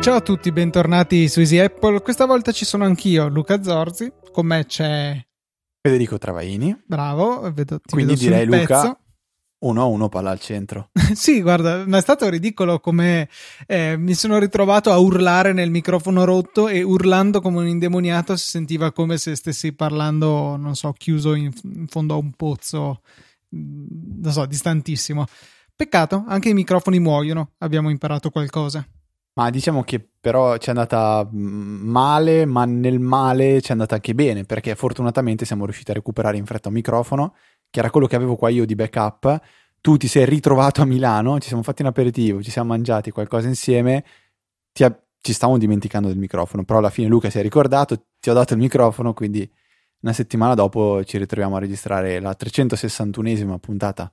Ciao a tutti, bentornati su Easy Apple. Questa volta ci sono anch'io, Luca Zorzi. Con me c'è Federico Travaini. Bravo, vedo, ti Quindi direi Luca pezzo. 1 a 1 palla al centro. sì, guarda, ma è stato ridicolo come eh, mi sono ritrovato a urlare nel microfono rotto e urlando come un indemoniato si sentiva come se stessi parlando, non so, chiuso in, in fondo a un pozzo, mm, non so, distantissimo. Peccato, anche i microfoni muoiono, abbiamo imparato qualcosa. Ma diciamo che però ci è andata mm, male, ma nel male ci è andata anche bene, perché fortunatamente siamo riusciti a recuperare in fretta un microfono, che era quello che avevo qua io di backup. Tu ti sei ritrovato a Milano, ci siamo fatti un aperitivo, ci siamo mangiati qualcosa insieme, ti a- ci stavamo dimenticando del microfono, però alla fine Luca si è ricordato, ti ho dato il microfono, quindi una settimana dopo ci ritroviamo a registrare la 361esima puntata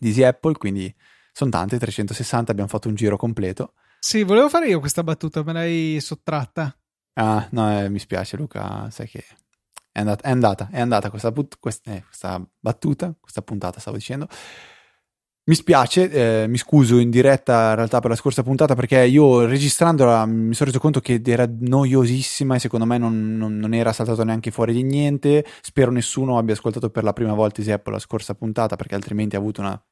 di Easy Apple, quindi sono tante, 360, abbiamo fatto un giro completo. Sì, volevo fare io questa battuta, me l'hai sottratta. Ah, no, eh, mi spiace Luca, sai che è andata, è andata, è andata questa, but- quest- eh, questa battuta, questa puntata stavo dicendo. Mi spiace, eh, mi scuso in diretta in realtà per la scorsa puntata perché io registrandola mi sono reso conto che era noiosissima e secondo me non, non- non era saltato neanche fuori di niente. Spero nessuno abbia ascoltato per la prima volta Easy Apple la scorsa puntata perché altrimenti ha avuto una,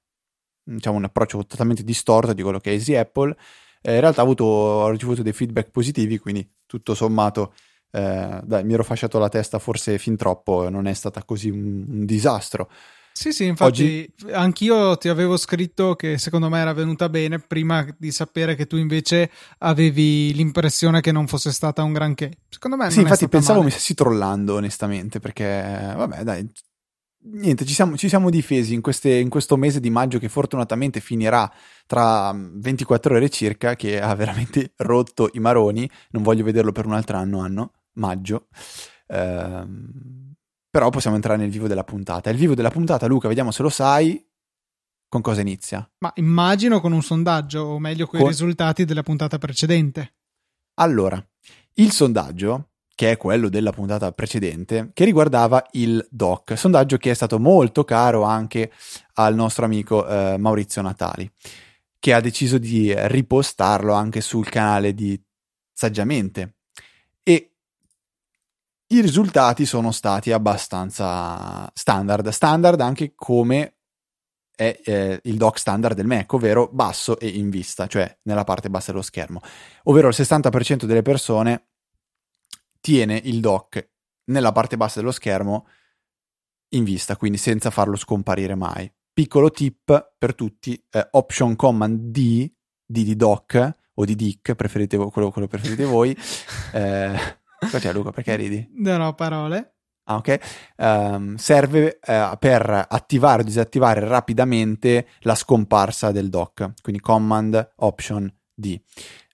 diciamo, un approccio totalmente distorto di quello che è Easy Apple. Eh, in realtà ho, avuto, ho ricevuto dei feedback positivi, quindi tutto sommato, eh, dai, mi ero fasciato la testa forse fin troppo, non è stata così un, un disastro. Sì, sì, infatti anch'io ti avevo scritto che secondo me era venuta bene prima di sapere che tu invece avevi l'impressione che non fosse stata un granché. Secondo me Sì, infatti pensavo male. mi stessi trollando onestamente, perché vabbè, dai, niente, ci siamo, ci siamo difesi in, queste- in questo mese di maggio che fortunatamente finirà tra mm, 24 ore circa, che ha veramente rotto i maroni. Non voglio vederlo per un altro anno, anno, maggio. Ehm, però possiamo entrare nel vivo della puntata. Il vivo della puntata, Luca, vediamo se lo sai. Con cosa inizia? Ma immagino con un sondaggio, o meglio con, i risultati della puntata precedente. Allora, il sondaggio, che è quello della puntata precedente, che riguardava il doc, sondaggio che è stato molto caro anche al nostro amico eh, Maurizio Natali, che ha deciso di ripostarlo anche sul canale di Saggiamente. I risultati sono stati abbastanza standard, standard anche come è eh, il dock standard del Mac, ovvero basso e in vista, cioè nella parte bassa dello schermo ovvero il 60% delle persone tiene il dock nella parte bassa dello schermo in vista, quindi senza farlo scomparire mai. Piccolo tip per tutti, eh, Option Command D, D di dock o di dick, preferite quello, quello preferite voi. Eh, cosa c'è Luca, perché ridi? Non ho parole. Ah, ok. Ehm, serve eh, per attivare o disattivare rapidamente la scomparsa del dock, quindi Command Option D.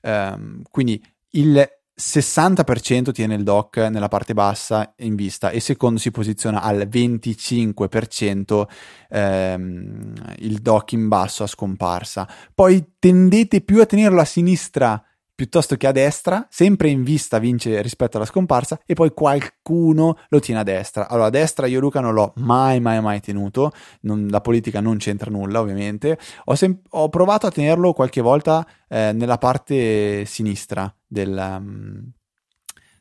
Ehm, quindi il 60% tiene il dock nella parte bassa in vista e secondo si posiziona al 25% ehm, il dock in basso a scomparsa. Poi tendete più a tenerlo a sinistra piuttosto che a destra, sempre in vista vince rispetto alla scomparsa e poi qualcuno lo tiene a destra. Allora a destra io Luca non l'ho mai mai mai tenuto, non- la politica non c'entra nulla ovviamente. Ho, sem- ho provato a tenerlo qualche volta eh, nella parte sinistra del, um,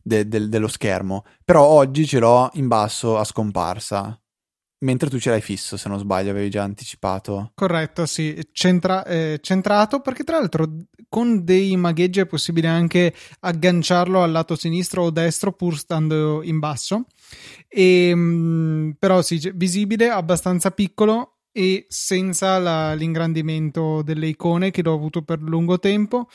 de- del- dello schermo, però oggi ce l'ho in basso a scomparsa. Mentre tu ce l'hai fisso, se non sbaglio, avevi già anticipato. Corretto, sì, Centra- eh, centrato perché tra l'altro con dei magheggi è possibile anche agganciarlo al lato sinistro o destro pur stando in basso. E, mh, però sì, visibile, abbastanza piccolo e senza la- l'ingrandimento delle icone che l'ho avuto per lungo tempo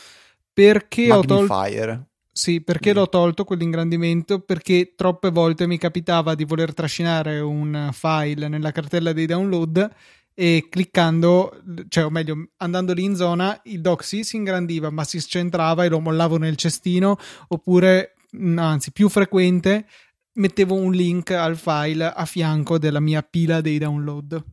perché ho tolto Magnifier. Sì, perché l'ho tolto quell'ingrandimento? Perché troppe volte mi capitava di voler trascinare un file nella cartella dei download e cliccando, cioè o meglio, andando lì in zona, il doc sì si ingrandiva, ma si scentrava e lo mollavo nel cestino, oppure, mh, anzi, più frequente, mettevo un link al file a fianco della mia pila dei download.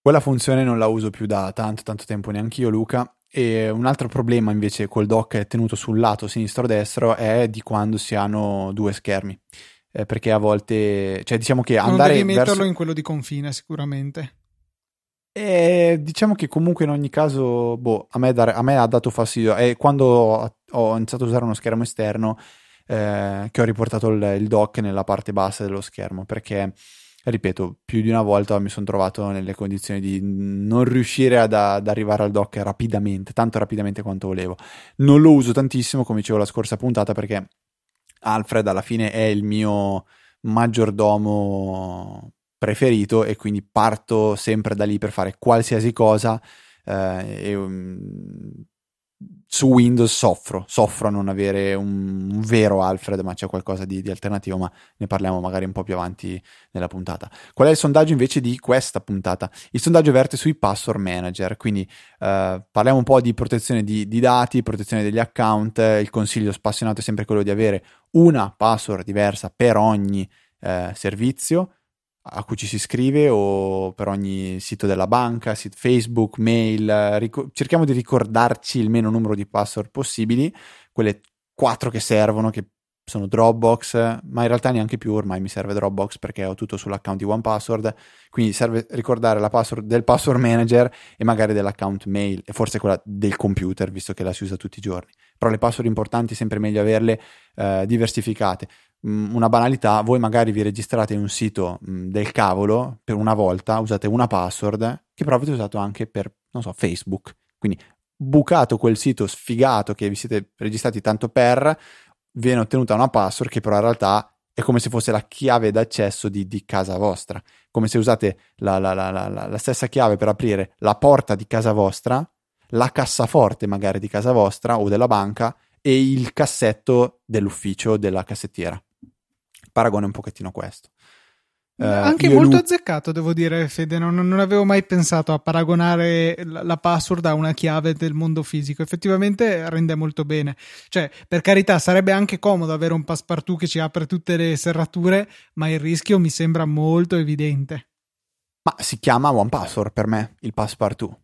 Quella funzione non la uso più da tanto tanto tempo neanche io Luca e un altro problema invece col dock tenuto sul lato sinistro-destro è di quando si hanno due schermi. Eh, perché a volte, cioè diciamo che andare. Non devi metterlo verso... in quello di confine, sicuramente. E diciamo che comunque in ogni caso, boh, a me, dare, a me ha dato fastidio. E quando ho iniziato a usare uno schermo esterno, eh, che ho riportato il, il dock nella parte bassa dello schermo, perché ripeto, più di una volta mi sono trovato nelle condizioni di non riuscire ad, ad, arrivare al dock rapidamente, tanto rapidamente quanto volevo. Non lo uso tantissimo, come dicevo la scorsa puntata, perché Alfred alla fine è il mio maggiordomo preferito e quindi parto sempre da lì per fare qualsiasi cosa eh, e, um, su Windows soffro, soffro a non avere un, vero Alfred, ma c'è qualcosa di, di, alternativo, ma ne parliamo magari un po' più avanti nella puntata. Qual è il sondaggio invece di questa puntata? Il sondaggio verte sui password manager, quindi eh, parliamo un po' di protezione di, di, dati, protezione degli account, il consiglio spassionato è sempre quello di avere una password diversa per ogni eh, servizio, a cui ci si iscrive o per ogni sito della banca, sito Facebook, mail. Ric- cerchiamo di ricordarci il meno numero di password possibili, quelle quattro che servono, che sono Dropbox, ma in realtà neanche più ormai mi serve Dropbox perché ho tutto sull'account di OnePassword, quindi serve ricordare la password del password manager e magari dell'account mail e forse quella del computer, visto che la si usa tutti i giorni. Però le password importanti è sempre meglio averle eh, diversificate. Mm, una banalità, voi magari vi registrate in un sito mm, del cavolo per una volta, usate una password che però avete usato anche per, non so, Facebook. Quindi bucato quel sito sfigato che vi siete registrati tanto per, viene ottenuta una password che però in realtà è come se fosse la chiave d'accesso di, di casa vostra, come se usate la, la, la, la, stessa chiave per aprire la porta di casa vostra, la cassaforte magari di casa vostra o della banca e il cassetto dell'ufficio della cassettiera paragone è un pochettino questo. Uh, Anche molto lui... azzeccato, devo dire, Fede. Non, non, avevo mai pensato a paragonare la, password a una chiave del mondo fisico. Effettivamente rende molto bene. Cioè, per carità, sarebbe anche comodo avere un passepartout che ci apre tutte le serrature, ma il rischio mi sembra molto evidente. Ma si chiama One Password per me, il passepartout.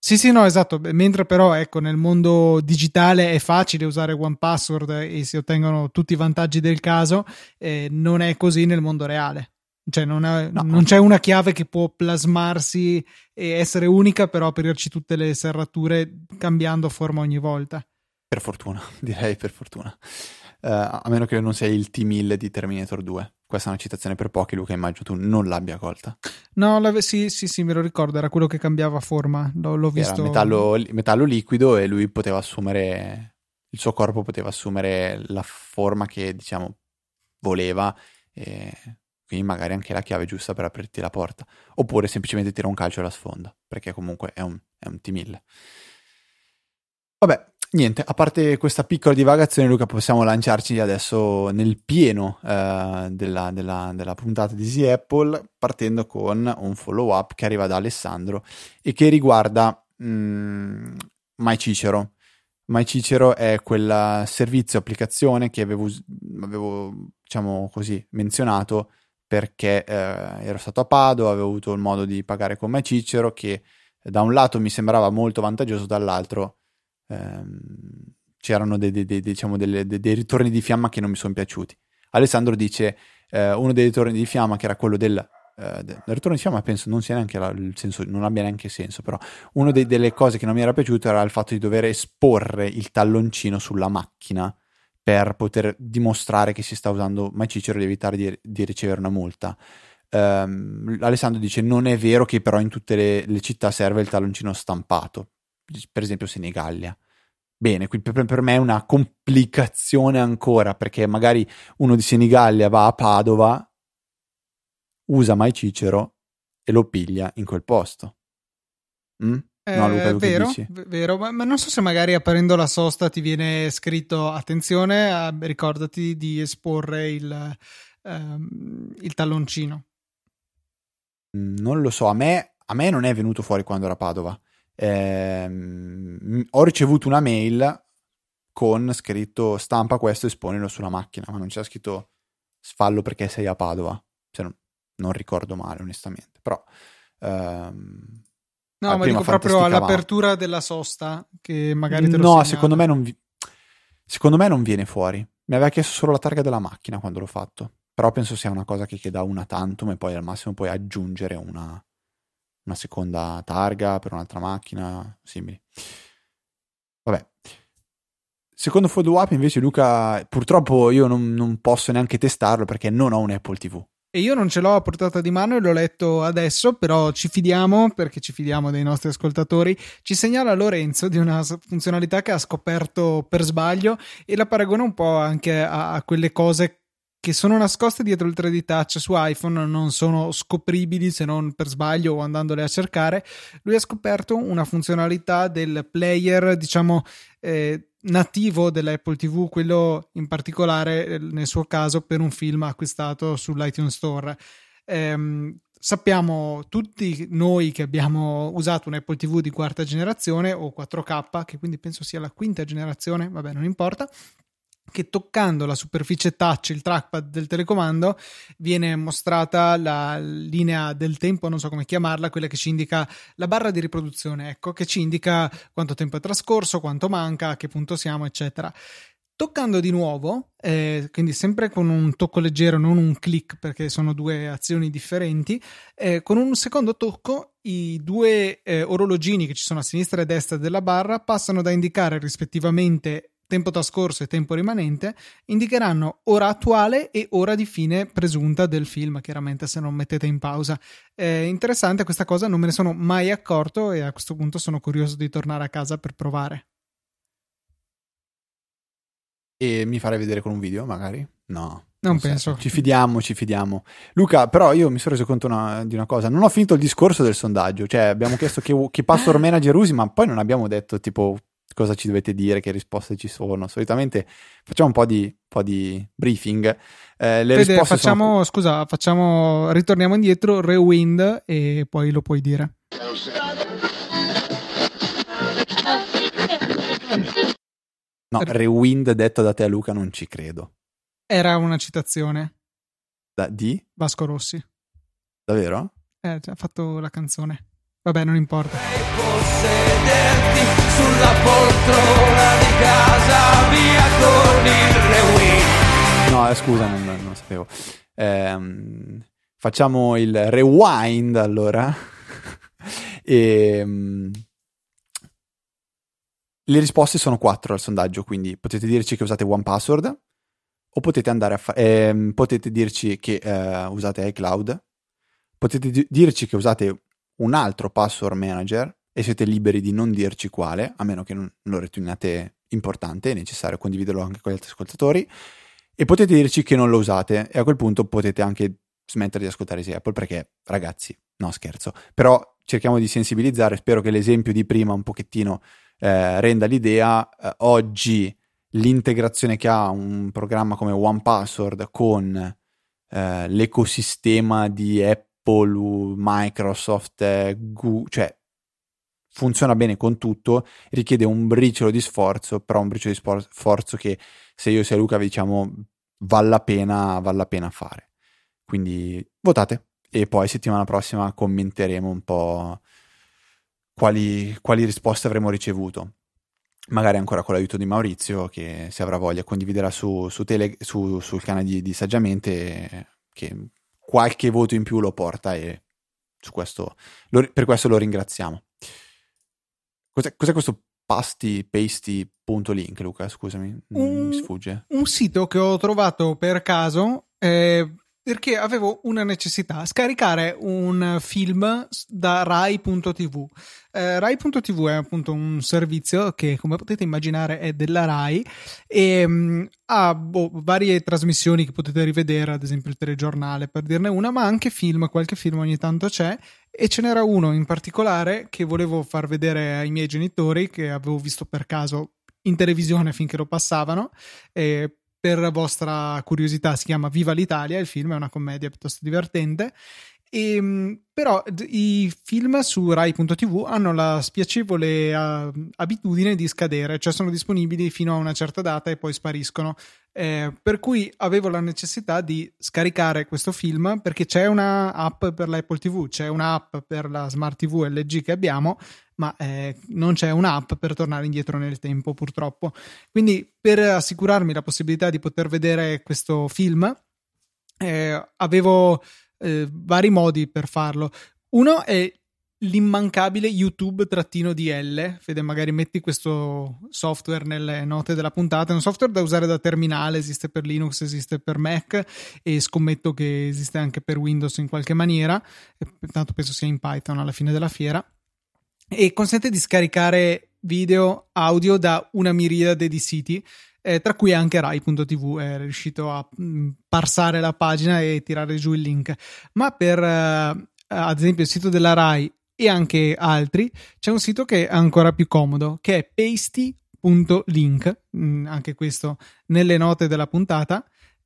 Sì, sì, no, esatto. Mentre però, ecco, nel mondo digitale è facile usare One Password e si ottengono tutti i vantaggi del caso, eh, non è così nel mondo reale. Cioè, non, è, no. non, c'è una chiave che può plasmarsi e essere unica, però aprirci tutte le serrature cambiando forma ogni volta. Per fortuna, direi per fortuna. Uh, a meno che non sei il T-1000 di Terminator 2. Questa è una citazione per pochi, Luca, immagino tu non l'abbia colta. No, la, sì, sì, sì, me lo ricordo, era quello che cambiava forma, l'ho, l'ho visto. Era metallo, metallo liquido e lui poteva assumere, il suo corpo poteva assumere la forma che, diciamo, voleva e quindi magari anche la chiave giusta per aprirti la porta. Oppure semplicemente tira un calcio alla sponda, perché comunque è un, è un T-1000. Vabbè, Niente, a parte questa piccola divagazione, Luca, possiamo lanciarci adesso nel pieno eh, della, della, della, puntata di Easy Apple, partendo con un follow up che arriva da Alessandro e che riguarda mm, MyCicero. MyCicero è quel servizio applicazione che avevo, avevo diciamo così, menzionato perché eh, ero stato a Padova, avevo avuto il modo di pagare con MyCicero che da un lato mi sembrava molto vantaggioso, dall'altro ehm, c'erano dei, dei, dei, diciamo delle, dei, ritorni di fiamma che non mi sono piaciuti. Alessandro dice eh, uno dei ritorni di fiamma che era quello del, eh, del ritorno di fiamma penso non sia neanche la, il senso, non abbia neanche senso, però una delle cose che non mi era piaciuto era il fatto di dover esporre il talloncino sulla macchina per poter dimostrare che si sta usando MyCicero ed evitare di, di ricevere una multa. Um, Alessandro dice non è vero che però in tutte le, le città serve il talloncino stampato per esempio Senigallia. Bene, qui per, per, me è una complicazione ancora, perché magari uno di Senigallia va a Padova, usa mai Cicero e lo piglia in quel posto. Mm? No, Luca, Luca vero, vero ma, ma, non so se magari aprendo la sosta ti viene scritto attenzione, a, ricordati di esporre il, um, il talloncino. Non lo so, a me, a me non è venuto fuori quando era a Padova ehm, ho ricevuto una mail con scritto stampa questo e esponilo sulla macchina, ma non c'è scritto sfallo perché sei a Padova, cioè, non, non, ricordo male onestamente, però ehm, No, ma dico proprio all'apertura della sosta, che magari te lo No, segnala. secondo me non vi... Secondo me non viene fuori. Mi aveva chiesto solo la targa della macchina quando l'ho fatto. Però penso sia una cosa che chieda una tantum e poi al massimo puoi aggiungere una, una seconda targa per un'altra macchina, simili. Vabbè. Secondo Photo App invece Luca, purtroppo io non, non posso neanche testarlo perché non ho un Apple TV. E io non ce l'ho a portata di mano e l'ho letto adesso, però ci fidiamo, perché ci fidiamo dei nostri ascoltatori. Ci segnala Lorenzo di una funzionalità che ha scoperto per sbaglio e la paragona un po' anche a, a quelle cose che sono nascoste dietro il 3D Touch su iPhone, non sono scopribili se non per sbaglio o andandole a cercare. Lui ha scoperto una funzionalità del player, diciamo, eh, nativo dell'Apple TV, quello in particolare eh, nel suo caso per un film acquistato sull'iTunes Store. Ehm, sappiamo tutti noi che abbiamo usato un Apple TV di quarta generazione o 4K, che quindi penso sia la quinta generazione, vabbè, non importa che toccando la superficie touch, il trackpad del telecomando, viene mostrata la linea del tempo, non so come chiamarla, quella che ci indica la barra di riproduzione, ecco, che ci indica quanto tempo è trascorso, quanto manca, a che punto siamo, eccetera. Toccando di nuovo, eh, quindi sempre con un tocco leggero, non un click perché sono due azioni differenti, eh, con un secondo tocco i due eh, orologini che ci sono a sinistra e a destra della barra passano da indicare rispettivamente tempo trascorso e tempo rimanente, indicheranno ora attuale e ora di fine presunta del film, chiaramente se non mettete in pausa. È interessante questa cosa, non me ne sono mai accorto e a questo punto sono curioso di tornare a casa per provare. E mi farei vedere con un video, magari? No. Non, non penso. Ci fidiamo, ci fidiamo. Luca, però io mi sono reso conto una, di una cosa. Non ho finito il discorso del sondaggio. Cioè, abbiamo chiesto che, che password manager usi, ma poi non abbiamo detto tipo cosa ci dovete dire, che risposte ci sono. Solitamente facciamo un po' di, un po di briefing. Eh, le Fede, facciamo, sono... scusa, facciamo, ritorniamo indietro, rewind e poi lo puoi dire. No, rewind detto da te a Luca non ci credo. Era una citazione. Da, di? Vasco Rossi. Davvero? Eh, ha fatto la canzone. Vabbè, non importa. Possederti sulla poltrona di casa, via con il rewind. No, eh, scusa, non, non sapevo. Eh, facciamo il rewind allora. e, um, le risposte sono quattro al sondaggio, quindi potete dirci che usate OnePassword o potete andare a fare. Eh, potete dirci che eh, usate iCloud. Potete di- dirci che usate un altro password manager e siete liberi di non dirci quale, a meno che non lo riteniate importante, è necessario condividerlo anche con gli altri ascoltatori, e potete dirci che non lo usate e a quel punto potete anche smettere di ascoltare Easy Apple perché, ragazzi, no scherzo, però cerchiamo di sensibilizzare, spero che l'esempio di prima un pochettino eh, renda l'idea, eh, oggi l'integrazione che ha un programma come OnePassword con eh, l'ecosistema di Apple Apple, Microsoft, eh, Google, cioè funziona bene con tutto, richiede un briciolo di sforzo, però un briciolo di sforzo che se io e Luca vi diciamo vale la pena, vale la pena fare. Quindi votate e poi settimana prossima commenteremo un po' quali, quali risposte avremo ricevuto. Magari ancora con l'aiuto di Maurizio che se avrà voglia condividerà su, su tele, su, sul canale di, di Saggiamente che qualche voto in più lo porta e questo, lo, per questo lo ringraziamo. Cos'è, cos'è questo pasti pasty.link Luca? Scusami, un, mi sfugge. Un sito che ho trovato per caso eh, perché avevo una necessità, scaricare un film da rai.tv. Eh, rai.tv è appunto un servizio che come potete immaginare è della Rai e mh, mm, ha boh, varie trasmissioni che potete rivedere, ad esempio il telegiornale per dirne una, ma anche film, qualche film ogni tanto c'è e ce n'era uno in particolare che volevo far vedere ai miei genitori che avevo visto per caso in televisione finché lo passavano. E per vostra curiosità si chiama Viva l'Italia, il film è una commedia piuttosto divertente E, mh, però i film su Rai.tv hanno la spiacevole uh, abitudine di scadere, cioè sono disponibili fino a una certa data e poi spariscono. Eh, per cui avevo la necessità di scaricare questo film perché c'è una app per l'Apple TV, c'è un'app per la Smart TV LG che abbiamo, ma eh, non c'è un'app per tornare indietro nel tempo purtroppo. Quindi per assicurarmi la possibilità di poter vedere questo film, eh, avevo eh, vari modi per farlo. Uno è l'immancabile YouTube-DL. Fede, magari metti questo software nelle note della puntata. È un software da usare da terminale, esiste per Linux, esiste per Mac e scommetto che esiste anche per Windows in qualche maniera. Tanto penso sia in Python alla fine della fiera. E consente di scaricare video, audio da una miriade di siti. Eh, tra cui anche Rai.tv è riuscito a mh, parsare la pagina e tirare giù il link. Ma per eh, ad esempio il sito della Rai e anche altri, c'è un sito che è ancora più comodo, che è pasty.link, mm, anche questo nelle note della puntata,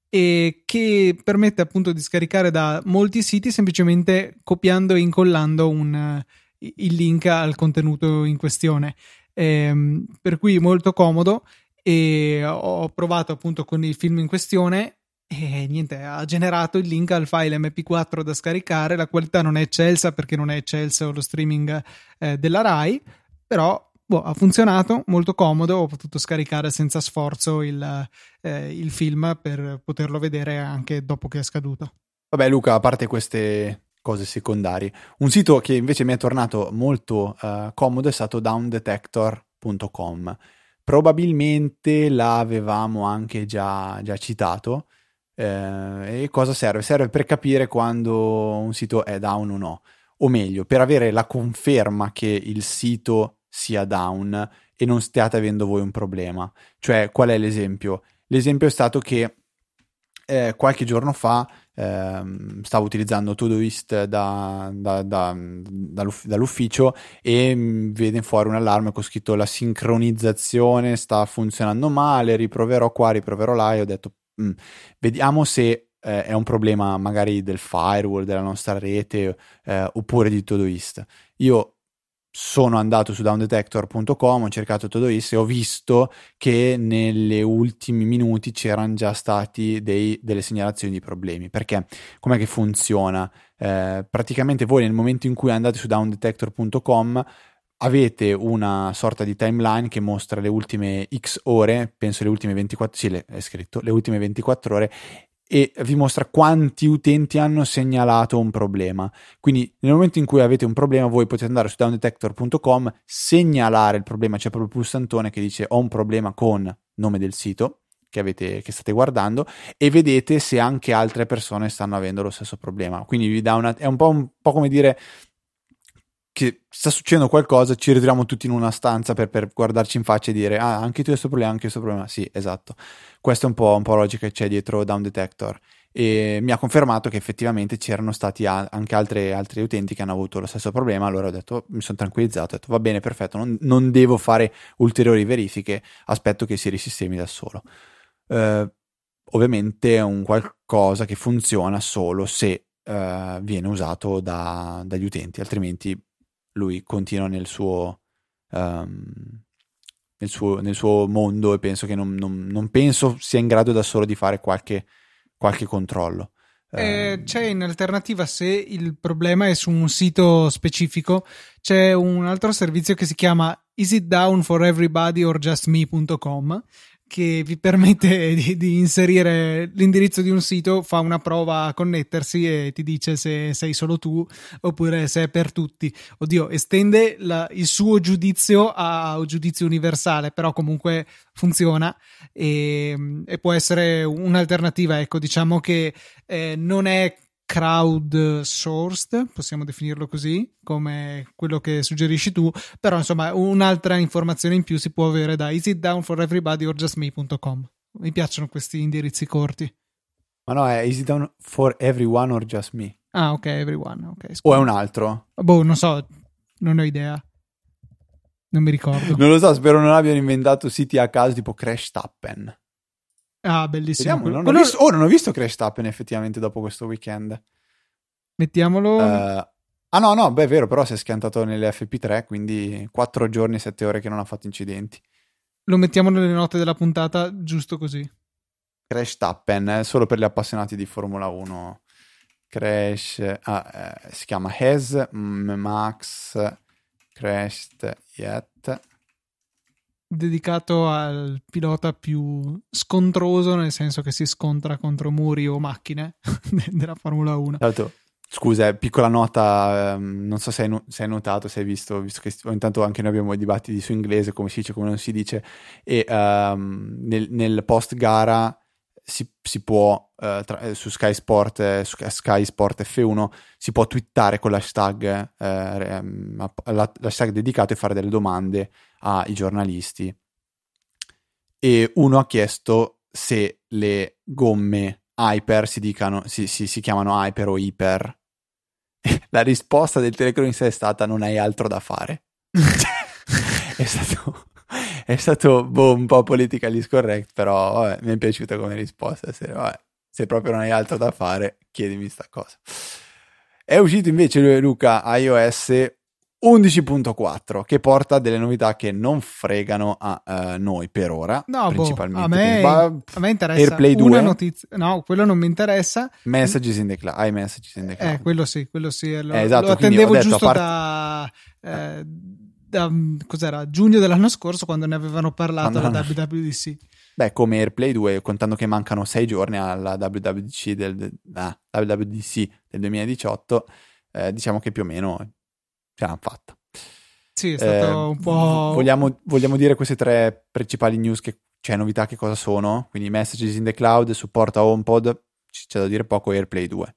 e che permette appunto di scaricare da molti siti semplicemente copiando e incollando un, il link al contenuto in questione. Ehm, per cui molto comodo e ho provato appunto con il film in questione e niente, ha generato il link al file MP4 da scaricare. La qualità non è eccelsa perché non è eccelso lo streaming eh, della Rai, però boh, ha funzionato, molto comodo. Ho potuto scaricare senza sforzo il, eh, il film per poterlo vedere anche dopo che è scaduto. Vabbè, Luca, a parte queste cose secondarie, un sito che invece mi è tornato molto uh, comodo è stato downdetector.com. Probabilmente l'avevamo anche già, già citato eh, e cosa serve? Serve per capire quando un sito è down o no, o meglio, per avere la conferma che il sito sia down e non stiate avendo voi un problema. Cioè, qual è l'esempio? L'esempio è stato che eh, qualche giorno fa eh, stavo utilizzando Todoist da, da, da, dall'ufficio e mi vede fuori un allarme con scritto la sincronizzazione sta funzionando male, riproverò qua, riproverò là e ho detto Mm. Vediamo se eh, è un problema magari del firewall, della nostra rete eh, oppure di Todoist. Io sono andato su downdetector.com, ho cercato Todoist e ho visto che negli ultimi minuti c'erano già stati dei, delle segnalazioni di problemi. Perché com'è che funziona? Eh, praticamente voi nel momento in cui andate su downdetector.com avete una sorta di timeline che mostra le ultime X ore, penso le ultime 24, sì, è scritto, le ultime 24 ore e vi mostra quanti utenti hanno segnalato un problema. Quindi nel momento in cui avete un problema voi potete andare su downdetector.com, segnalare il problema, c'è proprio il pulsantone che dice ho un problema con nome del sito che, avete, che state guardando e vedete se anche altre persone stanno avendo lo stesso problema. Quindi vi dà una, è un po', un po' come dire che sta succedendo qualcosa, ci ritroviamo tutti in una stanza per, per, guardarci in faccia e dire ah, anche tu hai questo problema, anche questo problema. Sì, esatto. Questa è un po', un po' logica che c'è dietro Down Detector e mi ha confermato che effettivamente c'erano stati anche altre, altri utenti che hanno avuto lo stesso problema. Allora ho detto, mi sono tranquillizzato, ho detto va bene, perfetto, non, non devo fare ulteriori verifiche, aspetto che si risistemi da solo. Uh, ovviamente è un qualcosa che funziona solo se uh, viene usato da, dagli utenti, altrimenti lui continua nel suo, um, nel suo, nel suo mondo e penso che non, non, non, penso sia in grado da solo di fare qualche, qualche controllo. Eh, ehm, c'è in alternativa se il problema è su un sito specifico c'è un altro servizio che si chiama is it down for everybody or just me.com che vi permette di, di, inserire l'indirizzo di un sito, fa una prova a connettersi e ti dice se sei solo tu oppure se è per tutti. Oddio, estende la, il suo giudizio a un giudizio universale, però comunque funziona e, e può essere un'alternativa. Ecco, diciamo che eh, non è crowdsourced, possiamo definirlo così, come quello che suggerisci tu, però insomma un'altra informazione in più si può avere da isitdownforeverybodyorjustme.com. Mi piacciono questi indirizzi corti. Ma no, è is it down for everyone or just me? Ah, ok, everyone, ok. O è un altro? Boh, non so, non ho idea. Non mi ricordo. non lo so, spero non abbiano inventato siti a caso tipo Crash Tappen. Ah, bellissimo. Vediamo, non ho visto, oh, non ho visto Crash Tappen effettivamente dopo questo weekend. Mettiamolo. Eh, ah no, no, beh è vero, però si è schiantato nell'FP3, quindi 4 giorni e 7 ore che non ha fatto incidenti. Lo mettiamo nelle note della puntata, giusto così. Crash Tappen, eh, solo per gli appassionati di Formula 1. Crash, ah, eh, si chiama Has Max Crashed Yet. Dedicato al pilota più scontroso, nel senso che si scontra contro muri o macchine della Formula 1. Tra l'altro, scusa, eh, piccola nota, ehm, non so se hai, se hai notato, se hai visto, visto che st- intanto anche noi abbiamo dibattiti su inglese, come si dice, come non si dice, e ehm, nel, nel post gara si, si può, eh, tra- eh, su Sky Sport, eh, su Sky Sport F1, si può twittare con l'hashtag, eh, ehm, l'hashtag dedicato e fare delle domande ai giornalisti. E uno ha chiesto se le gomme Hyper si, dicano, si, si, si chiamano Hyper o Hyper. La risposta del telecronista è stata non hai altro da fare. è stato, è stato boh, un po' politically scorrect, però vabbè, mi è piaciuta come risposta. Se, vabbè, se proprio non hai altro da fare, chiedimi sta cosa. È uscito invece Luca iOS 11.4 che porta delle novità che non fregano a eh, noi per ora. No, boh, principalmente. a, me, va- a me interessa AirPlay una 2. notizia. No, quello non mi interessa. Messages in the cloud. Hai messages in the cloud. Eh, quello sì, quello sì. Lo, Eh, esatto, lo attendevo detto, giusto parte- da, eh, da, cos'era, giugno dell'anno scorso quando ne avevano parlato alla WWDC. Beh, come AirPlay 2, contando che mancano sei giorni alla WWDC del, del- ah, WWDC del 2018, eh, diciamo che più o meno ce l'hanno fatta. Sì, è stato Eh, un po'... Vogliamo, vogliamo dire queste tre principali news, che, cioè novità che cosa sono? Quindi Messages in the Cloud, supporto a HomePod, c'è da dire poco AirPlay 2.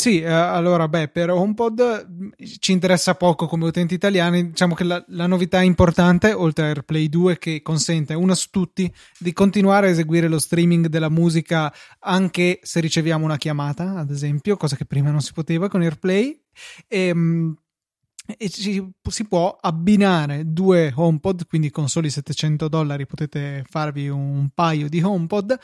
Sì, eh, allora, beh, per HomePod mh, ci interessa poco come utenti italiani. Diciamo che la, la novità importante, oltre a AirPlay 2, che consente una su tutti di continuare a eseguire lo streaming della musica anche se riceviamo una chiamata, ad esempio, cosa che prima non si poteva con AirPlay. E, mh, e ci- si può abbinare due HomePod, quindi con soli 700 dollari potete farvi un paio di HomePod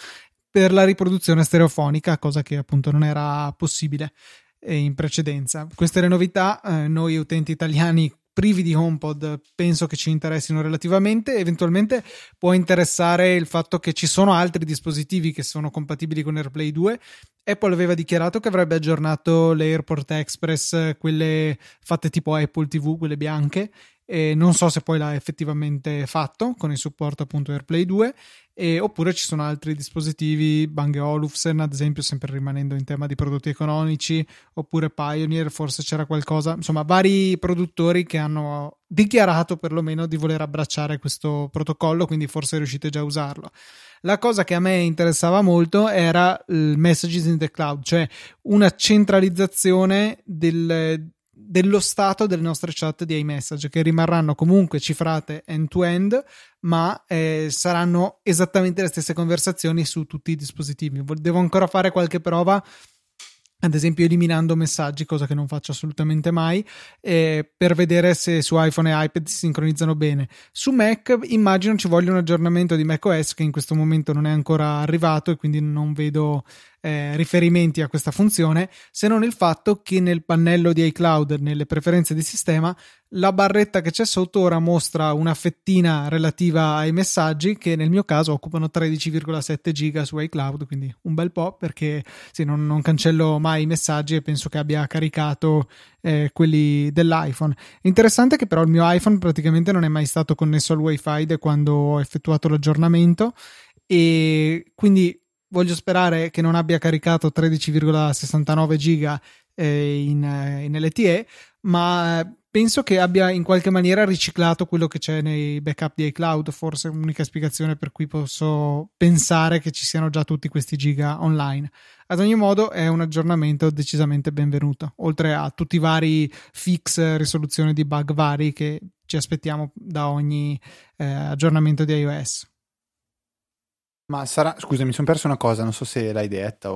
per la riproduzione stereofonica, cosa che appunto non era possibile eh, in precedenza. Queste le novità, eh, noi utenti italiani privi di HomePod penso che ci interessino relativamente, eventualmente può interessare il fatto che ci sono altri dispositivi che sono compatibili con AirPlay 2. Apple aveva dichiarato che avrebbe aggiornato le AirPort Express, quelle fatte tipo Apple TV, quelle bianche, e non so se poi l'ha effettivamente fatto con il supporto appunto AirPlay 2 e, oppure ci sono altri dispositivi Bang Olufsen ad esempio sempre rimanendo in tema di prodotti economici oppure Pioneer forse c'era qualcosa. Insomma vari produttori che hanno dichiarato perlomeno di voler abbracciare questo protocollo quindi forse riuscite già a usarlo. La cosa che a me interessava molto era il messages in the cloud cioè una centralizzazione del dello stato delle nostre chat di iMessage che rimarranno comunque cifrate end to end ma eh, saranno esattamente le stesse conversazioni su tutti i dispositivi devo ancora fare qualche prova ad esempio eliminando messaggi, cosa che non faccio assolutamente mai, eh, per vedere se su iPhone e iPad si sincronizzano bene. Su Mac immagino ci voglia un aggiornamento di macOS che in questo momento non è ancora arrivato e quindi non vedo eh, riferimenti a questa funzione, se non il fatto che nel pannello di iCloud, nelle preferenze di sistema, la barretta che c'è sotto ora mostra una fettina relativa ai messaggi che nel mio caso occupano 13,7 giga su iCloud, quindi un bel po' perché sì, non, non cancello mai i messaggi e penso che abbia caricato eh, quelli dell'iPhone. Interessante che però il mio iPhone praticamente non è mai stato connesso al wifi da quando ho effettuato l'aggiornamento e quindi voglio sperare che non abbia caricato 13,69 giga eh, in, eh, in LTE, ma penso che abbia in qualche maniera riciclato quello che c'è nei backup di iCloud, forse l'unica spiegazione per cui posso pensare che ci siano già tutti questi giga online. Ad ogni modo è un aggiornamento decisamente benvenuto, oltre a tutti i vari fix, risoluzione di bug vari che ci aspettiamo da ogni eh, aggiornamento di iOS. Ma sarà, scusa, mi sono perso una cosa, non so se l'hai detta.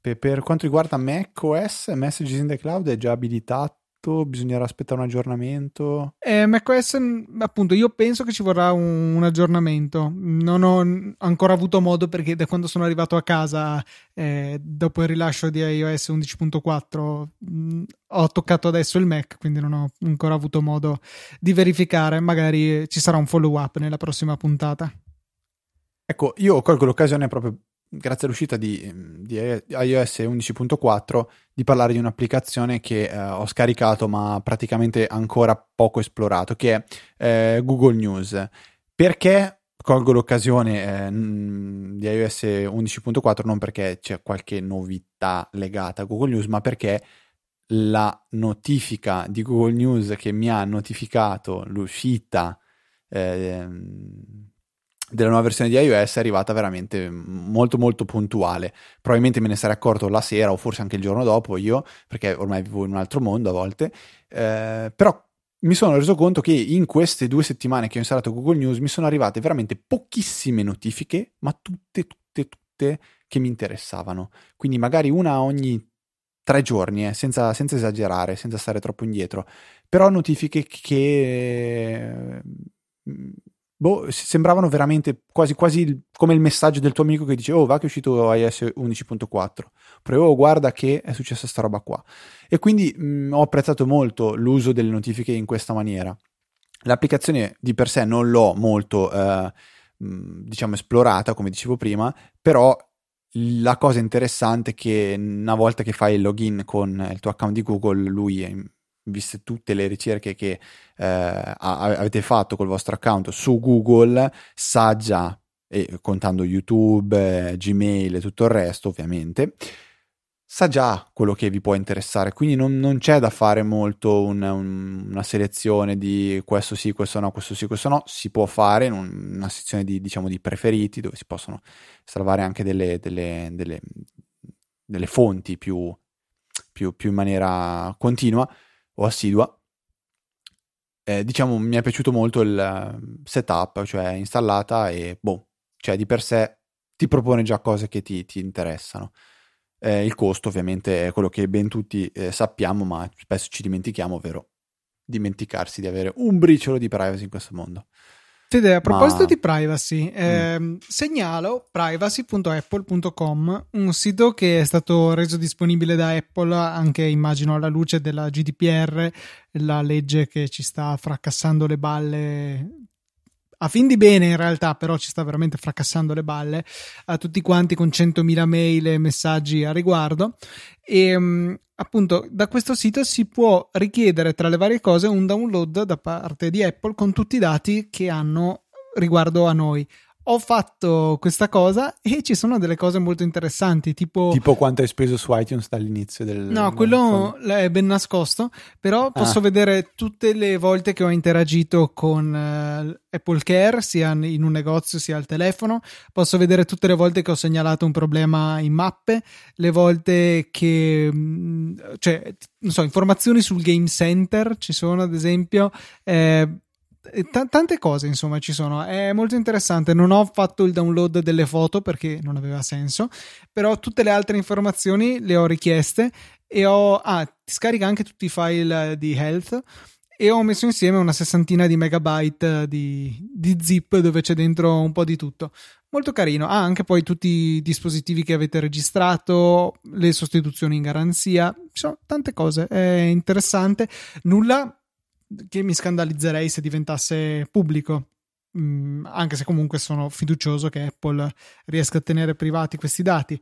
Per, per quanto riguarda macOS, Messages in the Cloud è già abilitato Bisognerà aspettare un aggiornamento? Eh, macOS, appunto, io penso che ci vorrà un, un, aggiornamento. Non ho ancora avuto modo perché da quando sono arrivato a casa, eh, dopo il rilascio di iOS 11.4, mh, ho toccato adesso il Mac, quindi non ho ancora avuto modo di verificare. Magari ci sarà un follow up nella prossima puntata. Ecco, io colgo l'occasione proprio grazie all'uscita di, di iOS 11.4 di parlare di un'applicazione che eh, ho scaricato ma praticamente ancora poco esplorato che è eh, Google News. Perché colgo l'occasione eh, di iOS 11.4 non perché c'è qualche novità legata a Google News ma perché la notifica di Google News che mi ha notificato l'uscita eh, della nuova versione di iOS è arrivata veramente molto molto puntuale. Probabilmente me ne sarei accorto la sera o forse anche il giorno dopo io, perché ormai vivo in un altro mondo a volte, eh, però mi sono reso conto che in queste due settimane che ho installato Google News mi sono arrivate veramente pochissime notifiche, ma tutte, tutte, tutte che mi interessavano. Quindi magari una ogni tre giorni, eh, senza, senza esagerare, senza stare troppo indietro, però notifiche che boh, sembravano veramente quasi, quasi come il messaggio del tuo amico che dice oh va che è uscito iOS 11.4 oppure oh guarda che è successa sta roba qua e quindi mh, mm, ho apprezzato molto l'uso delle notifiche in questa maniera. L'applicazione di per sé non l'ho molto eh, mh, diciamo esplorata come dicevo prima però la cosa interessante è che una volta che fai il login con il tuo account di Google lui viste tutte le ricerche che eh, avete fatto col vostro account su Google, sa già, e contando YouTube, eh, Gmail e tutto il resto ovviamente, sa già quello che vi può interessare, quindi non, non c'è da fare molto un, un, una selezione di questo sì, questo no, questo sì, questo no, si può fare in un, una sezione di, diciamo, di preferiti dove si possono salvare anche delle, delle, delle, delle fonti più, più, più in maniera continua o assidua. Eh, diciamo, mi è piaciuto molto il ehm, setup, cioè installata e boh, cioè di per sé ti propone già cose che ti, ti interessano. Eh, il costo ovviamente è quello che ben tutti eh, sappiamo, ma spesso ci dimentichiamo, ovvero dimenticarsi di avere un briciolo di privacy in questo mondo. Fede, a proposito Ma... di privacy, eh, mm. segnalo privacy.apple.com, un sito che è stato reso disponibile da Apple anche immagino alla luce della GDPR, la legge che ci sta fracassando le balle a fin di bene in realtà, però ci sta veramente fracassando le balle a tutti quanti con 100.000 mail e messaggi a riguardo. E mm, appunto da questo sito si può richiedere tra le varie cose un download da parte di Apple con tutti i dati che hanno riguardo a noi ho fatto questa cosa e ci sono delle cose molto interessanti, tipo... Tipo quanto hai speso su iTunes dall'inizio del... No, quello è ben nascosto, però posso ah. vedere tutte le volte che ho interagito con uh, Apple Care, sia in un negozio sia al telefono, posso vedere tutte le volte che ho segnalato un problema in mappe, le volte che... Mm, cioè, non so, informazioni sul Game Center ci sono, ad esempio... Eh, T- tante cose insomma ci sono. È molto interessante. Non ho fatto il download delle foto perché non aveva senso però tutte le altre informazioni le ho richieste e ho ah, scarica anche tutti i file di health e ho messo insieme una sessantina di megabyte di, di zip dove c'è dentro un po' di tutto. Molto carino. Ha ah, anche poi tutti i dispositivi che avete registrato le sostituzioni in garanzia. Ci sono tante cose. È interessante. Nulla che mi scandalizzerei se diventasse pubblico. Mm, anche se comunque sono fiducioso che Apple riesca a tenere privati questi dati.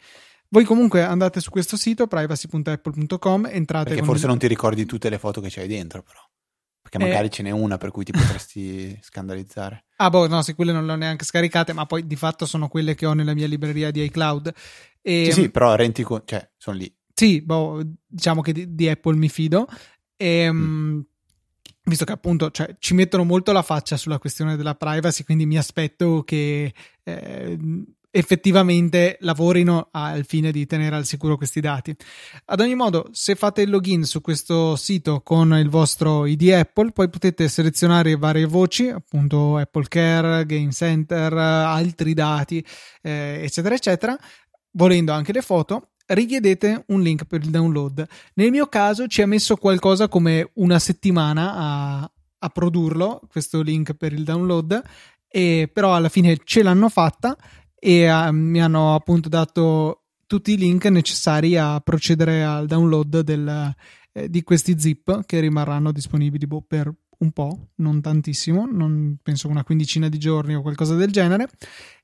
Voi comunque andate su questo sito privacy.apple.com, entrate Perché forse il... non ti ricordi tutte le foto che c'hai dentro, però. Perché magari eh... ce n'è una per cui ti potresti scandalizzare. Ah, boh, no, sì, quelle non le ho neanche scaricate, ma poi di fatto sono quelle che ho nella mia libreria di iCloud. E... Sì, sì, però renti conto, cioè, sono lì. Sì, boh, diciamo che di, di Apple mi fido. E, mm visto che appunto cioè, ci mettono molto la faccia sulla questione della privacy, quindi mi aspetto che eh, effettivamente lavorino al fine di tenere al sicuro questi dati. Ad ogni modo, se fate il login su questo sito con il vostro ID Apple, poi potete selezionare varie voci, appunto Apple Care, Game Center, altri dati, eh, eccetera, eccetera volendo anche le foto richiedete un link per il download. Nel mio caso ci ha messo qualcosa come una settimana a, a produrlo, questo link per il download, e però alla fine ce l'hanno fatta e uh, mi hanno appunto dato tutti i link necessari a procedere al download del, eh, di questi zip che rimarranno disponibili boh, per un po', non tantissimo, non penso una quindicina di giorni o qualcosa del genere.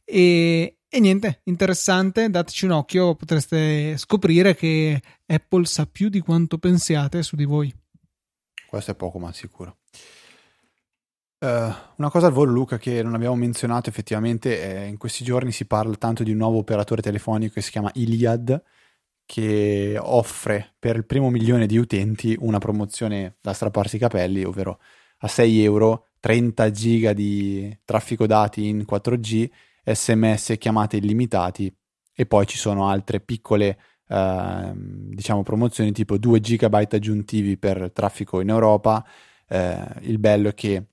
E, e niente, interessante, dateci un occhio, potreste scoprire che Apple sa più di quanto pensiate su di voi. Questo è poco ma sicuro. Uh, una cosa al volo, Luca, che non abbiamo menzionato effettivamente, è in questi giorni si parla tanto di un nuovo operatore telefonico che si chiama Iliad, che offre per il primo milione di utenti una promozione da strapparsi i capelli, ovvero a 6 euro 30 giga di traffico dati in 4G, sms e chiamate illimitati e poi ci sono altre piccole eh, diciamo promozioni tipo 2 gigabyte aggiuntivi per traffico in Europa. Eh, il bello è che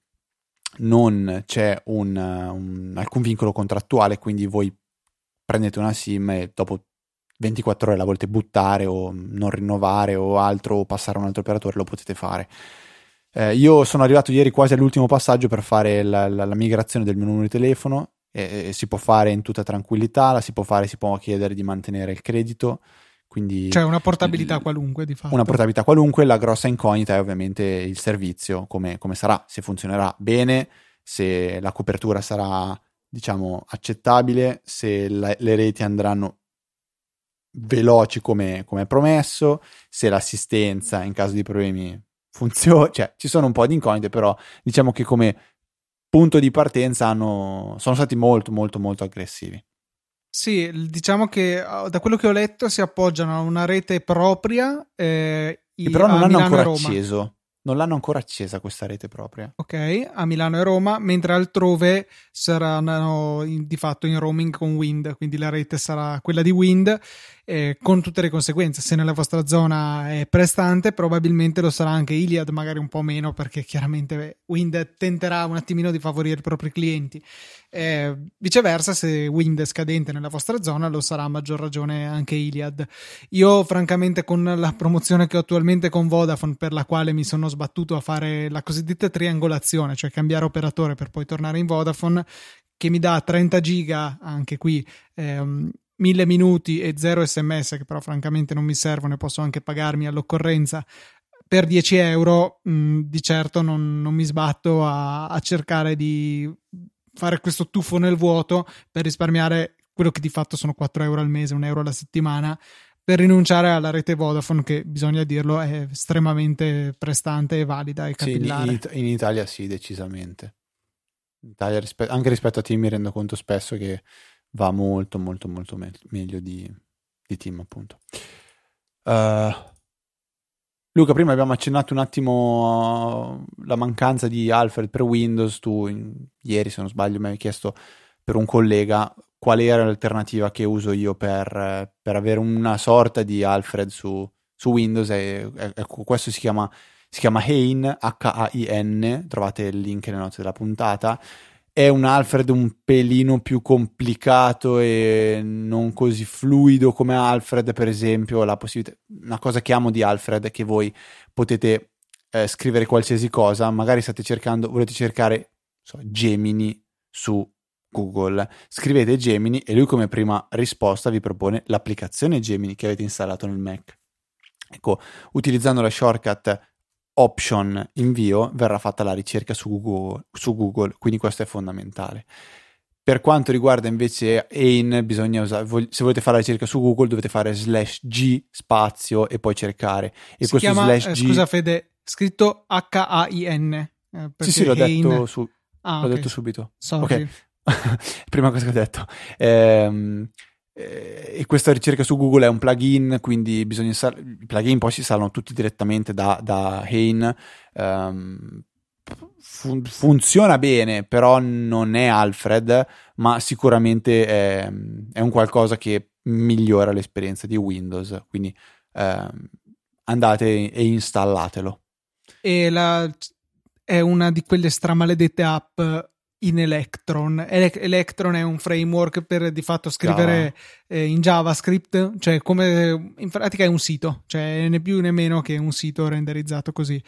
non c'è un, un, alcun vincolo contrattuale, quindi voi prendete una SIM e dopo 24 ore la volete buttare o non rinnovare o altro o passare a un altro operatore, lo potete fare. Eh, io sono arrivato ieri quasi all'ultimo passaggio per fare la, la, la migrazione del mio numero di telefono e, e, si può fare in tutta tranquillità, la si può fare, si può chiedere di mantenere il credito. Quindi, cioè una portabilità il, qualunque di fatto. Una portabilità qualunque, la grossa incognita è ovviamente il servizio, come, come sarà, se funzionerà bene, se la copertura sarà diciamo accettabile, se la, le reti andranno veloci come, come promesso, se l'assistenza in caso di problemi funziona, cioè ci sono un po' di incognite, però diciamo che come punto di partenza hanno, sono stati molto molto molto aggressivi. Sì, diciamo che ah, da quello che ho letto si appoggiano a una rete propria. Eh, però non hanno ancora acceso non l'hanno ancora accesa questa rete propria. Ok, a Milano e Roma, mentre altrove saranno in, di fatto in roaming con Wind, quindi la rete sarà quella di Wind eh, con tutte le conseguenze. Se nella vostra zona è prestante, probabilmente lo sarà anche Iliad, magari un po' meno, perché chiaramente Wind tenterà un attimino di favorire i propri clienti. Eh, viceversa, se Wind è scadente nella vostra zona, lo sarà a maggior ragione anche Iliad. Io, francamente, con la promozione che ho attualmente con Vodafone, per la quale mi sono sbattuto a fare la cosiddetta triangolazione, cioè cambiare operatore per poi tornare in Vodafone, che mi dà 30 giga anche qui. Ehm, 1000 minuti e 0 sms che però francamente non mi servono e posso anche pagarmi all'occorrenza per 10 euro mh, di certo non, non mi sbatto a, a, cercare di fare questo tuffo nel vuoto per risparmiare quello che di fatto sono 4 euro al mese, 1 euro alla settimana per rinunciare alla rete Vodafone che bisogna dirlo è estremamente prestante e valida e capillare. Sì, in, in, Italia sì, decisamente. In Italia, anche rispetto a te mi rendo conto spesso che va molto molto molto me- meglio di, di team appunto. Uh, Luca, prima abbiamo accennato un attimo la mancanza di Alfred per Windows. Tu in, ieri, se non sbaglio, mi hai chiesto per un collega qual era l'alternativa che uso io per, per avere una sorta di Alfred su, su Windows. E, ecco, questo si chiama, si chiama Hain, H-A-I-N. Trovate il link nelle note della puntata è un Alfred un pelino più complicato e non così fluido come Alfred, per esempio, la possibilità, una cosa che amo di Alfred è che voi potete eh, scrivere qualsiasi cosa, magari state cercando, volete cercare so, Gemini su Google, scrivete Gemini e lui come prima risposta vi propone l'applicazione Gemini che avete installato nel Mac. Ecco, utilizzando la shortcut option invio verrà fatta la ricerca su Google, su Google, quindi questo è fondamentale. Per quanto riguarda invece AIN, bisogna usare, se volete fare la ricerca su Google dovete fare slash G spazio e poi cercare. E si questo chiama, slash eh, G... Scusa Fede, scritto H-A-I-N. Eh, sì, sì, l'ho, detto, su... ah, l'ho okay. detto subito. Sorry. Ok, prima cosa che ho detto. Ehm, eh, e questa ricerca su Google è un plugin, quindi bisogna install- i plugin poi si installano tutti direttamente da, da Hain. Um, fun- funziona bene, però non è Alfred, ma sicuramente è, è, un qualcosa che migliora l'esperienza di Windows. Quindi um, andate e installatelo. E la, è una di quelle stramaledette app in Electron. Ele- Electron è un framework per di fatto scrivere eh, in JavaScript, cioè come in pratica è un sito, cioè né più né meno che un sito renderizzato così.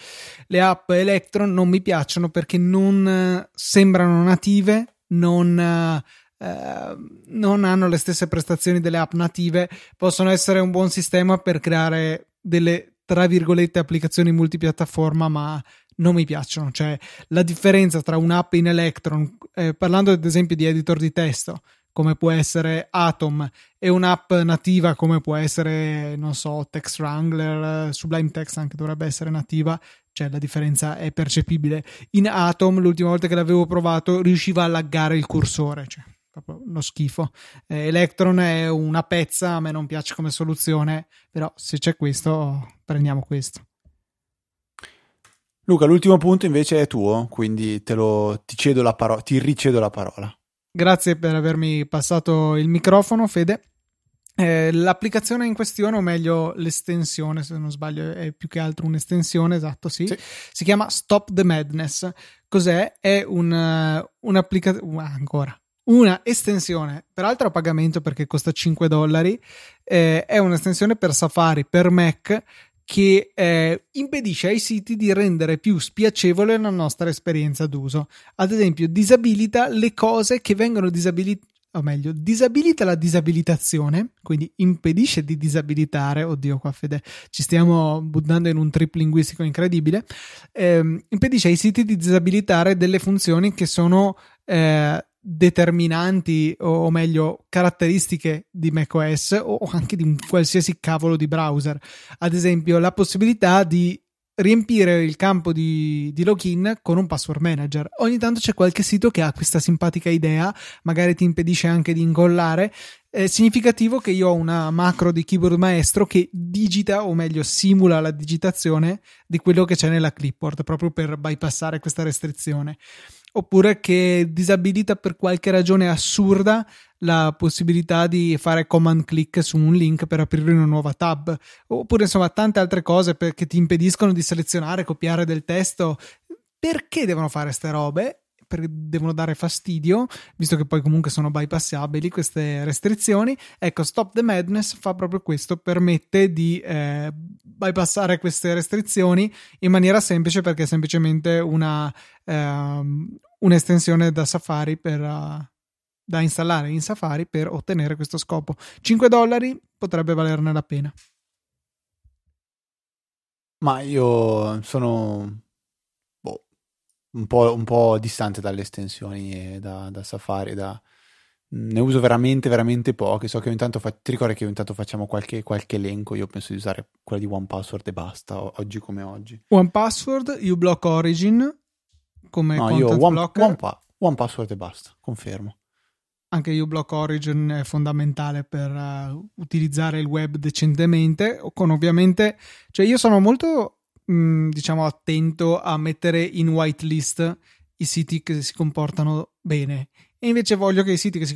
Le app Electron non mi piacciono perché non eh, sembrano native, non eh, eh, non hanno le stesse prestazioni delle app native, possono essere un buon sistema per creare delle tra virgolette applicazioni multipiattaforma, ma non mi piacciono. Cioè, la differenza tra un'app in Electron, eh, parlando ad esempio di editor di testo, come può essere Atom, e un'app nativa come può essere, non so, Text Wrangler, Sublime Text anche dovrebbe essere nativa, cioè la differenza è percepibile. In Atom, l'ultima volta che l'avevo provato, riusciva a laggare il cursore, cioè proprio uno schifo. Eh, Electron è una pezza, a me non piace come soluzione, però se c'è questo, prendiamo questo. Luca, l'ultimo punto invece è tuo, quindi te lo, ti, cedo la paro- ti ricedo la parola. Grazie per avermi passato il microfono, Fede. Eh, l'applicazione in questione, o meglio l'estensione, se non sbaglio, è più che altro un'estensione, esatto, sì. sì. Si chiama Stop the Madness. Cos'è? È un, un'applicazione. Uh, ancora una estensione, peraltro a pagamento perché costa 5 dollari, eh, è un'estensione per Safari, per Mac, che eh, impedisce ai siti di rendere più spiacevole la nostra esperienza d'uso. Ad esempio, disabilita le cose che vengono disabilitate o meglio, disabilita la disabilitazione, quindi impedisce di disabilitare, oddio qua Fede, ci stiamo buttando in un trip linguistico incredibile, eh, impedisce ai siti di disabilitare delle funzioni che sono eh, determinanti o meglio caratteristiche di macOS o anche di un qualsiasi cavolo di browser. Ad esempio, la possibilità di riempire il campo di, di, login con un password manager. Ogni tanto c'è qualche sito che ha questa simpatica idea, magari ti impedisce anche di ingollare. È significativo che io ho una macro di keyboard maestro che digita, o meglio, simula la digitazione di quello che c'è nella clipboard, proprio per bypassare questa restrizione oppure che disabilita per qualche ragione assurda la possibilità di fare command click su un link per aprire una nuova tab, oppure insomma tante altre cose che ti impediscono di selezionare, copiare del testo. Perché devono fare queste robe? Perché devono dare fastidio, visto che poi comunque sono bypassabili queste restrizioni. Ecco, Stop the Madness fa proprio questo, permette di eh, bypassare queste restrizioni in maniera semplice perché è semplicemente una, ehm, un'estensione da Safari per, uh, da installare in Safari per ottenere questo scopo. 5 dollari potrebbe valerne la pena. Ma io sono un, po', un, po', distante dalle estensioni da, da Safari, da, ne uso veramente, veramente poche. So che ogni tanto fa... ti ricordi che ogni tanto facciamo qualche, qualche elenco. Io penso di usare quella di One Password e basta, oggi come oggi. One Password, uBlock Origin come no, io one, one, pa- one, Password e basta, confermo. Anche uBlock Origin è fondamentale per uh, utilizzare il web decentemente. Con ovviamente, cioè io sono molto, mm, diciamo, attento a mettere in whitelist i siti che si comportano bene e invece voglio che i siti che si,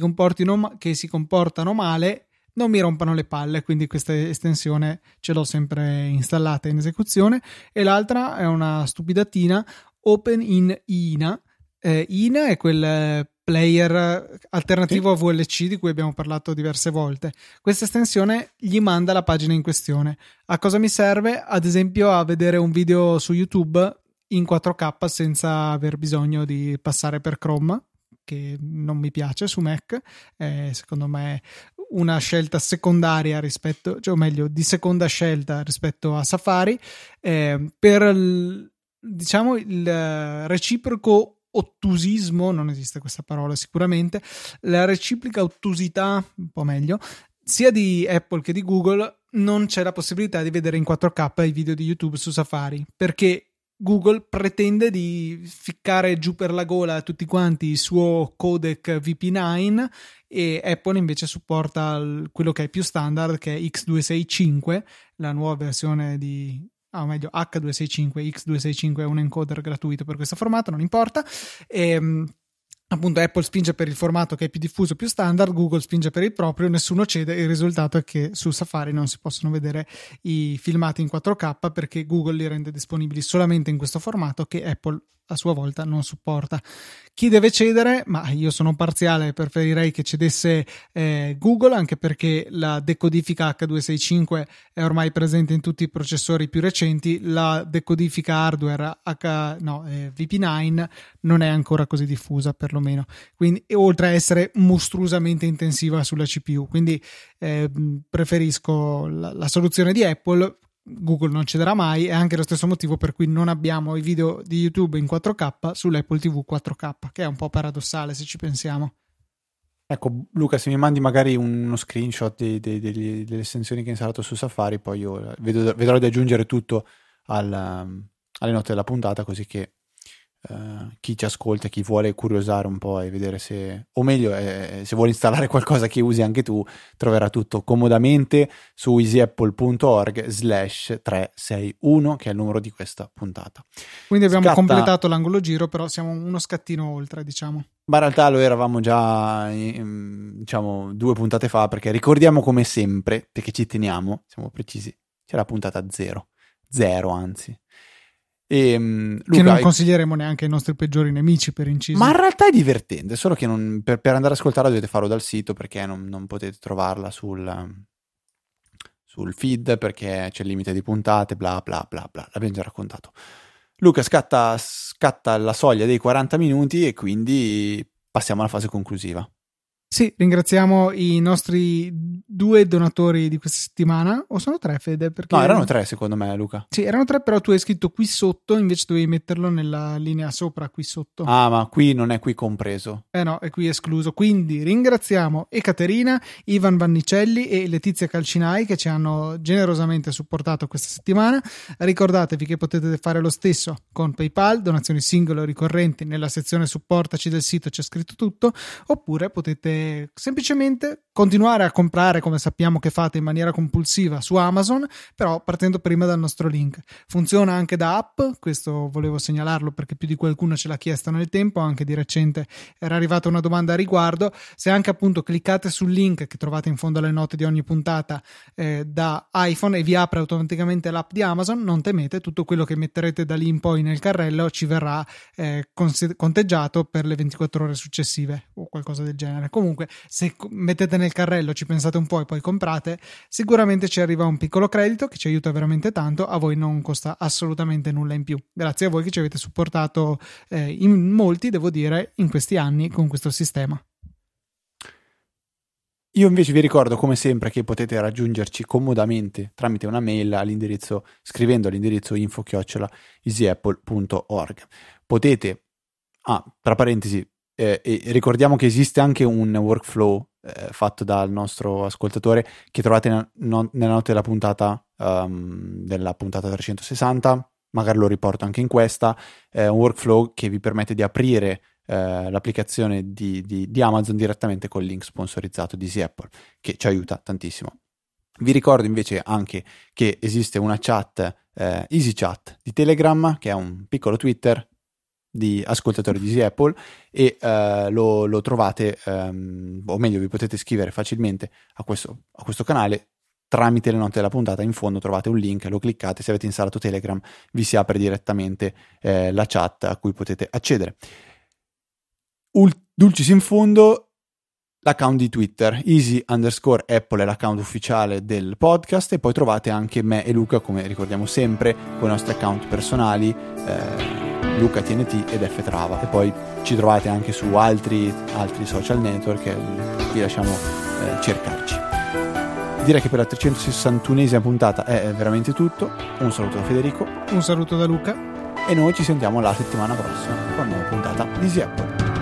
che si comportano male non mi rompano le palle, quindi questa estensione ce l'ho sempre installata in esecuzione. E l'altra è una stupidatina, Open in INA. Eh, INA è quel player alternativo a VLC di cui abbiamo parlato diverse volte. Questa estensione gli manda la pagina in questione. A cosa mi serve? Ad esempio a vedere un video su YouTube in 4K senza aver bisogno di passare per Chrome che non mi piace su Mac, eh, secondo me una scelta secondaria rispetto, cioè, o meglio, di seconda scelta rispetto a Safari, eh, per diciamo il reciproco ottusismo, non esiste questa parola sicuramente, la reciproca ottusità, un po' meglio, sia di Apple che di Google non c'è la possibilità di vedere in 4K i video di YouTube su Safari perché Google pretende di ficcare giù per la gola a tutti quanti il suo codec VP9 e Apple invece supporta quello che è più standard che è X265, la nuova versione di ah, o meglio H265, X265 è un encoder gratuito per questo formato, non importa. E, ehm, appunto Apple spinge per il formato che è più diffuso, più standard, Google spinge per il proprio, nessuno cede, il risultato è che su Safari non si possono vedere i filmati in 4K perché Google li rende disponibili solamente in questo formato che Apple a sua volta non supporta. Chi deve cedere? Ma io sono parziale, preferirei che cedesse eh, Google, anche perché la decodifica H265 è ormai presente in tutti i processori più recenti, la decodifica hardware H, no, eh, VP9 non è ancora così diffusa perlomeno, quindi oltre a essere mostruosamente intensiva sulla CPU, quindi eh, preferisco la, la soluzione di Apple Google non cederà mai, è anche lo stesso motivo per cui non abbiamo i video di YouTube in 4K sull'Apple TV 4K, che è un po' paradossale se ci pensiamo. Ecco, Luca, se mi mandi magari uno screenshot dei, dei, degli, delle estensioni che hai installato su Safari, poi io vedo, vedrò di aggiungere tutto al, alle note della puntata, così che Uh, chi ci ascolta, chi vuole curiosare un po' e vedere se, o meglio, eh, se vuole installare qualcosa che usi anche tu, troverà tutto comodamente su easyapple.org slash 361, che è il numero di questa puntata. Quindi abbiamo Scatta... completato l'angolo giro, però siamo uno scattino oltre, diciamo. Ma in realtà lo eravamo già, diciamo, due puntate fa, perché ricordiamo come sempre, perché ci teniamo, siamo precisi, c'è la puntata zero, zero anzi. E, um, Luca, che non consiglieremo neanche ai nostri peggiori nemici per inciso. Ma in realtà è divertente, solo che non, per, per, andare a ascoltarla dovete farlo dal sito perché non, non potete trovarla sul, sul, feed perché c'è il limite di puntate, bla bla bla bla, l'abbiamo già raccontato. Luca scatta, scatta la soglia dei 40 minuti e quindi passiamo alla fase conclusiva. Sì, ringraziamo i nostri due donatori di questa settimana. O sono tre, Fede? Perché... No, erano tre secondo me, Luca. Sì, erano tre, però tu hai scritto qui sotto, invece dovevi metterlo nella linea sopra, qui sotto. Ah, ma qui non è qui compreso. Eh no, è qui escluso. Quindi ringraziamo Ekaterina, Ivan Vannicelli e Letizia Calcinai che ci hanno generosamente supportato questa settimana. Ricordatevi che potete fare lo stesso con PayPal, donazioni singole o ricorrenti. Nella sezione supportaci del sito c'è scritto tutto. Oppure potete semplicemente continuare a comprare come sappiamo che fate in maniera compulsiva su Amazon, però partendo prima dal nostro link. Funziona anche da app, questo volevo segnalarlo perché più di qualcuno ce l'ha chiesto nel tempo, anche di recente era arrivata una domanda a riguardo. Se anche appunto cliccate sul link che trovate in fondo alle note di ogni puntata eh, da iPhone e vi apre automaticamente l'app di Amazon, non temete, tutto quello che metterete da lì in poi nel carrello ci verrà eh, conteggiato per le 24 ore successive o qualcosa del genere. Comunque comunque se mettete nel carrello, ci pensate un po' e poi comprate, sicuramente ci arriva un piccolo credito che ci aiuta veramente tanto, a voi non costa assolutamente nulla in più. Grazie a voi che ci avete supportato eh, in molti, devo dire, in questi anni con questo sistema. Io invece vi ricordo come sempre che potete raggiungerci comodamente tramite una mail all'indirizzo scrivendo all'indirizzo info-easyapple.org. Potete, ah, tra parentesi, eh, ricordiamo che esiste anche un workflow eh, fatto dal nostro ascoltatore che trovate nella, no, nella notte della puntata, um, della puntata 360, magari lo riporto anche in questa, eh, un workflow che vi permette di aprire eh, l'applicazione di, di, di, Amazon direttamente col link sponsorizzato di Easy Apple, che ci aiuta tantissimo. Vi ricordo invece anche che esiste una chat, eh, Easy Chat di Telegram, che è un piccolo Twitter di ascoltatori di Apple e uh, lo, lo, trovate, um, o meglio vi potete iscrivere facilmente a questo, a questo, canale tramite le note della puntata, in fondo trovate un link, lo cliccate, se avete installato Telegram vi si apre direttamente eh, la chat a cui potete accedere. Ul- dulcis in fondo, l'account di Twitter, easy underscore Apple è l'account ufficiale del podcast e poi trovate anche me e Luca, come ricordiamo sempre, con i nostri account personali. Eh, Luca TNT ed F Trava e poi ci trovate anche su altri, altri social network e vi lasciamo eh, cercarci. Direi che per la 361esima puntata è veramente tutto. Un saluto da Federico. Un saluto da Luca. E noi ci sentiamo la settimana prossima con una nuova puntata di Apple.